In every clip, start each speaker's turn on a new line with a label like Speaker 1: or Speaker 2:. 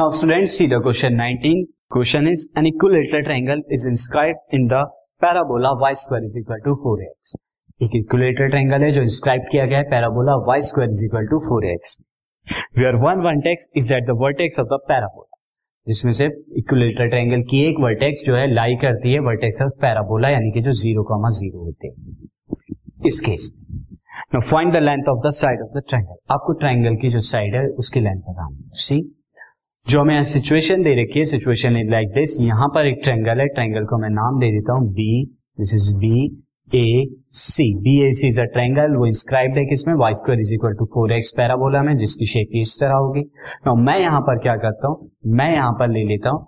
Speaker 1: Now, students, see the question 19. Question is, an equilateral triangle is inscribed in the parabola y square is equal to 4x. एक equilateral triangle है जो inscribe किया गया है parabola y square is equal to 4x. Where one vertex is at the vertex of the parabola. जिसमें से equilateral triangle की एक वर्टेक्स जो है लाई करती है वर्टेक्स ऑफ़ पैराबोला यानी कि जो ज़ीरो कॉमा ज़ीरो होते हैं इस केस में now find the length of the side of the triangle आपको ट्रायंगल की जो साइड है, उसकी लेंथ बताना सी जो हमें यहाँ सिचुएशन दे रखी है सिचुएशन इज़ लाइक दिस यहाँ पर एक ट्रायंगल है ट्रायंगल को मैं नाम दे देता हूँ B this is B A C B A C is a triangle वो इंस्क्राइब्ड है किसमें? Y square is equal to four X parabola में जिसकी शेप इस तरह होगी. Now, मैं यहाँ पर क्या करता हूँ? मैं यहाँ पर ले लेता हूँ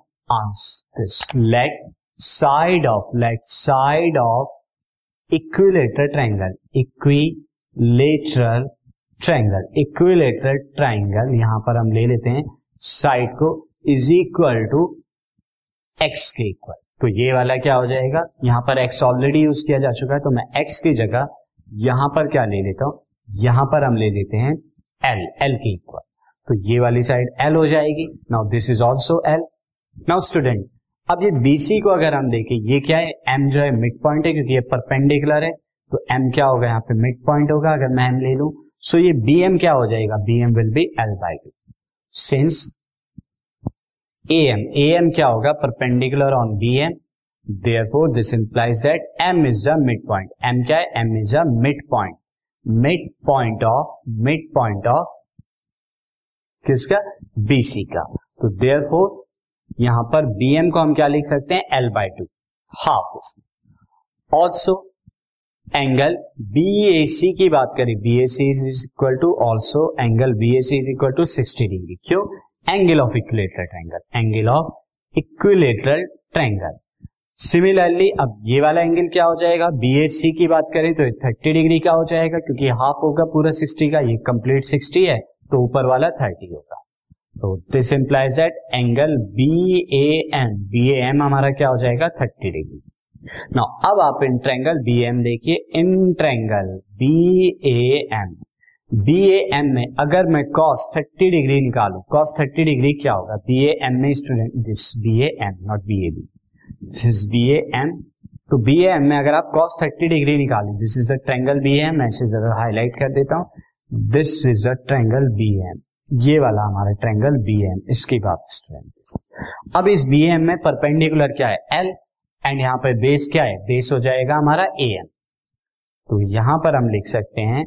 Speaker 1: this let side of let side of equilateral triangle equilateral triangle equilateral triangle यहाँ पर हम ले लेते हैं साइड को इज़ इक्वल टू एक्स के इक्वल तो ये वाला क्या हो जाएगा? यहाँ पर एक्स ऑलरेडी यूज़ किया जा चुका है तो मैं एक्स की जगह यहाँ पर क्या ले लेता हूँ? यहाँ पर हम ले लेते हैं एल एल के इक्वल तो ये वाली साइड एल हो जाएगी. Now this is also L now student अब ये BC को अगर हम देखें, ये क्या है? M जो है मिड पॉइंट है, क्योंकि ये परपेंडिकुलर है तो m क्या होगा? यहाँ पे मिड पॉइंट होगा, अगर मैं m ले लू. सो ये BM क्या हो जाएगा? BM will be L by two since A M A M क्या होगा? Perpendicular on B M therefore this implies that M is the midpoint M क्या है? M is the midpoint midpoint of midpoint of किसका? BC का। तो there four यहाँ पर B M को हम क्या लिख सकते हैं? L by two half also angle B A C की बात करें B A C is equal to also angle B A C is equal to sixty degree क्यों? Angle of equilateral triangle angle of equilateral triangle similarly अब ये वाला angle क्या हो जाएगा? बी की बात करें तो थर्टी डिग्री का हो जाएगा, क्योंकि हाफ़ होगा पूरा सिक्सटी का, ये कंप्लीट सिक्सटी है तो ऊपर वाला थर्टी होगा। So this implies that angle B A M B A M हमारा क्या हो जाएगा? थर्टी डिग्री नाउ अब आप इन ट्रैंगल बी एम देखिए in triangle B A M B A M में अगर मैं कॉस थर्टी डिग्री निकालू कॉस थर्टी डिग्री क्या होगा बी ए एम में student this B A M not B A B this is B A M तो B A M में अगर आप कॉस थर्टी डिग्री निकालें this is the triangle B M ऐसे जरा हाईलाइट कर देता हूँ this is the triangle B M ये वाला हमारा ट्रैंगल बी एम इसकी बात स्टूडेंट अब इस बी एम में परपेंडिकुलर क्या है एल एंड यहाँ पर बेस क्या है? बेस हो जाएगा हमारा ए एम तो यहाँ पर हम लिख सकते हैं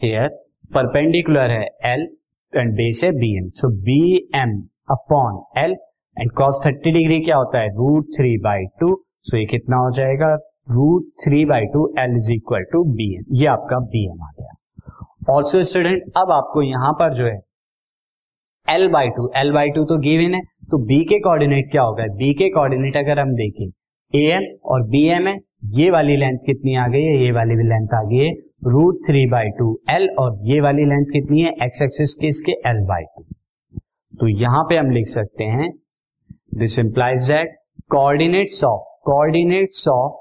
Speaker 1: हेयर परपेंडिकुलर है एल एंड बेस है B M so B M upon L and cos thirty degree क्या होता है? Root three by two so ये कितना हो जाएगा? Root three by two L is equal to B M ये आपका बी एम आ गया. ऑल्सो स्टूडेंट अब आपको यहाँ पर जो है L by two L by two तो गिवन है. तो बी के कोऑर्डिनेट क्या होगा? बी के कोऑर्डिनेट अगर हम देखें ए एम और बी एम है। ये वाली लेंथ कितनी आ गई है? ये वाली भी लेंथ आ गई है। Root three by two L और ये वाली लेंथ कितनी है? एक्स एक्सिस के? इसके एल बाई टू तो यहाँ पे हम लिख सकते हैं this implies that coordinates of coordinates of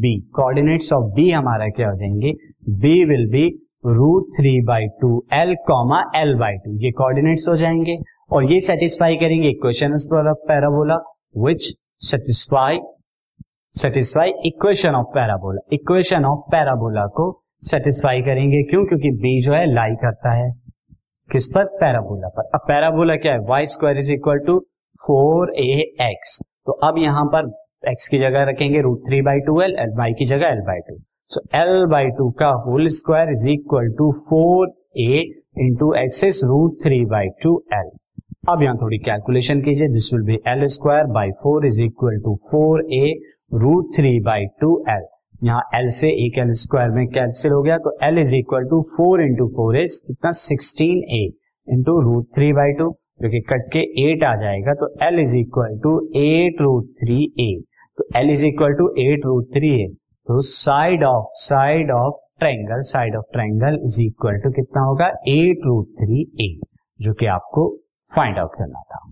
Speaker 1: B coordinates of B हमारा क्या हो जाएँगे? B will be root three by two L comma L by two ये कोऑर्डिनेट्स हो जाएँगे। और ये सेटिस्फाई करेंगे equation parabola which satisfy satisfy equation of parabola equation of parabola को सेटिस्फाई करेंगे क्यों? क्योंकि बी जो है लाई करता है। किस पर? पैराबोला पर। अब पैराबोला क्या है? Y square is equal to four A X तो अब यहाँ पर एक्स की जगह रखेंगे root three by two L L by की जगह L by two so L by two का whole square is equal to four A into X is root three by two L अब यहाँ थोड़ी कैलकुलेशन कीजिए this will be L square by four is equal to four A root three by two L. यहाँ L से एक L square में cancel हो गया तो L is equal to four into four is कितना? Sixteen A into root three by two. जो कि कट के एट आ जाएगा तो L is equal to eight root three A. तो L is equal to eight root three A. तो side of side of triangle, side of triangle is equal to कितना होगा? एट रूट थ्री ए, जो कि आपको फाइंड आउट करना था।